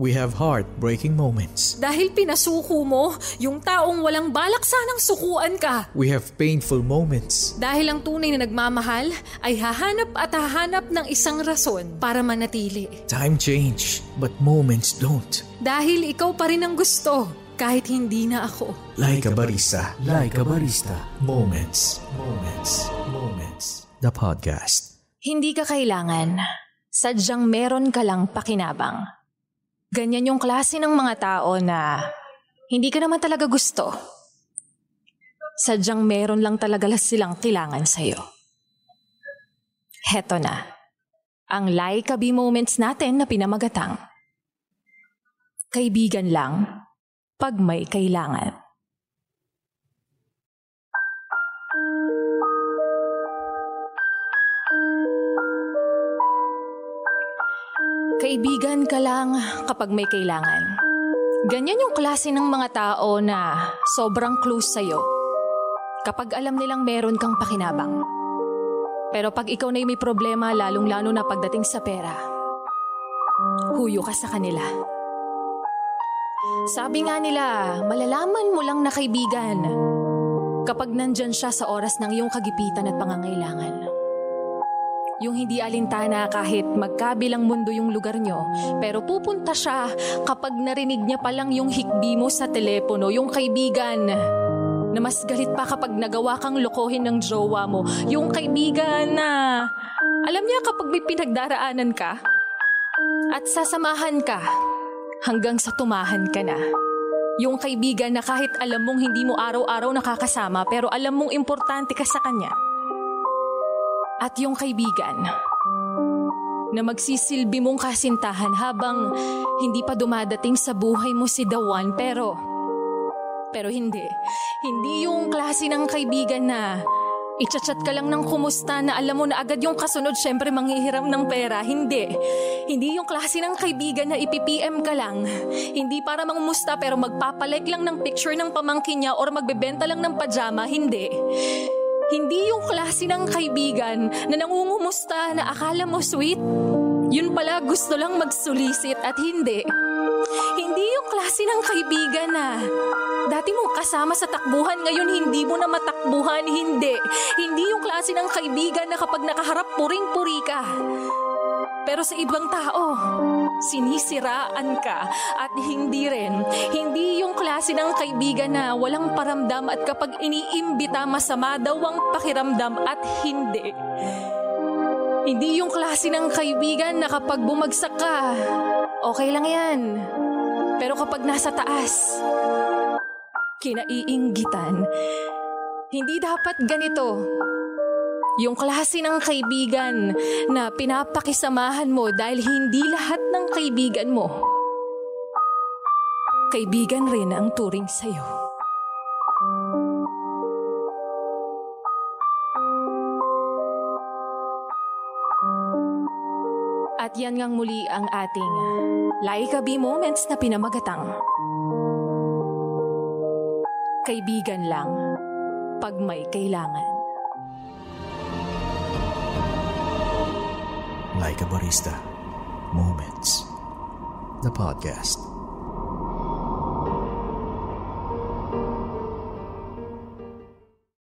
We have heartbreaking moments. Dahil pinasuko mo yung taong walang balak sanang sukuan ka. We have painful moments. Dahil ang tunay na nagmamahal ay hahanap at hahanap ng isang rason para manatili. Time change, but moments don't. Dahil ikaw pa rin ang gusto kahit hindi na ako. Like a barista. Like a barista. Moments, moments, moments. The podcast. Hindi ka kailangan. Sadyang meron ka lang pakinabang. Ganyan yung klase ng mga tao na hindi ka naman talaga gusto. Sadyang meron lang talaga silang kailangan sa'yo. Heto na. Ang like be moments natin na pinamagatang. Kaibigan lang pag may kailangan. Kaibigan ka lang kapag may kailangan. Ganyan yung klase ng mga tao na sobrang close sa'yo kapag alam nilang meron kang pakinabang. Pero pag ikaw na may problema, lalong-lalo na pagdating sa pera, huyo ka sa kanila. Sabi nga nila, malalaman mo lang na kaibigan kapag nandyan siya sa oras ng iyong kagipitan at pangangailangan. Yung hindi alintana kahit magkabilang mundo yung lugar nyo, pero pupunta siya kapag narinig niya palang yung hikbi mo sa telepono, yung kaibigan na mas galit pa kapag nagawa kang lokohin ng jowa mo. Yung kaibigan na alam niya kapag may pinagdaraanan ka at sasamahan ka hanggang sa tumahan ka na. Yung kaibigan na kahit alam mong hindi mo araw-araw nakakasama pero alam mong importante ka sa kanya at yung kaibigan na magsisilbi mong kasintahan habang hindi pa dumadating sa buhay mo si Dawan pero pero hindi. Hindi yung klase ng kaibigan na Ichat-chat ka lang ng kumusta na alam mo na agad yung kasunod syempre manghihiram ng pera. Hindi. Hindi yung klase ng kaibigan na ipipm ka lang. Hindi para mangumusta pero magpapalike lang ng picture ng pamangkin niya or magbebenta lang ng pajama. Hindi. Hindi yung klase ng kaibigan na nangungumusta na akala mo sweet. Yun pala gusto lang magsulisit at hindi. Hindi yung klase ng kaibigan na dati mong kasama sa takbuhan ngayon hindi mo na matakbuhan, hindi. Hindi yung klase ng kaibigan na kapag nakaharap puring-puri ka. Pero sa ibang tao, sinisiraan ka at hindi rin. Hindi yung klase ng kaibigan na walang paramdam at kapag iniimbita masama daw ang pakiramdam at hindi. Hindi yung klase ng kaibigan na kapag bumagsak ka, okay lang yan. Pero kapag nasa taas, kinaiinggitan, hindi dapat ganito. Yung klase ng kaibigan na pinapakisamahan mo dahil hindi lahat ng kaibigan mo. Kaibigan rin ang turing sa'yo. At yan ngang muli ang ating Laika B Moments na pinamagatang. Kaibigan lang pag may kailangan. Like a barista. Moments. The podcast.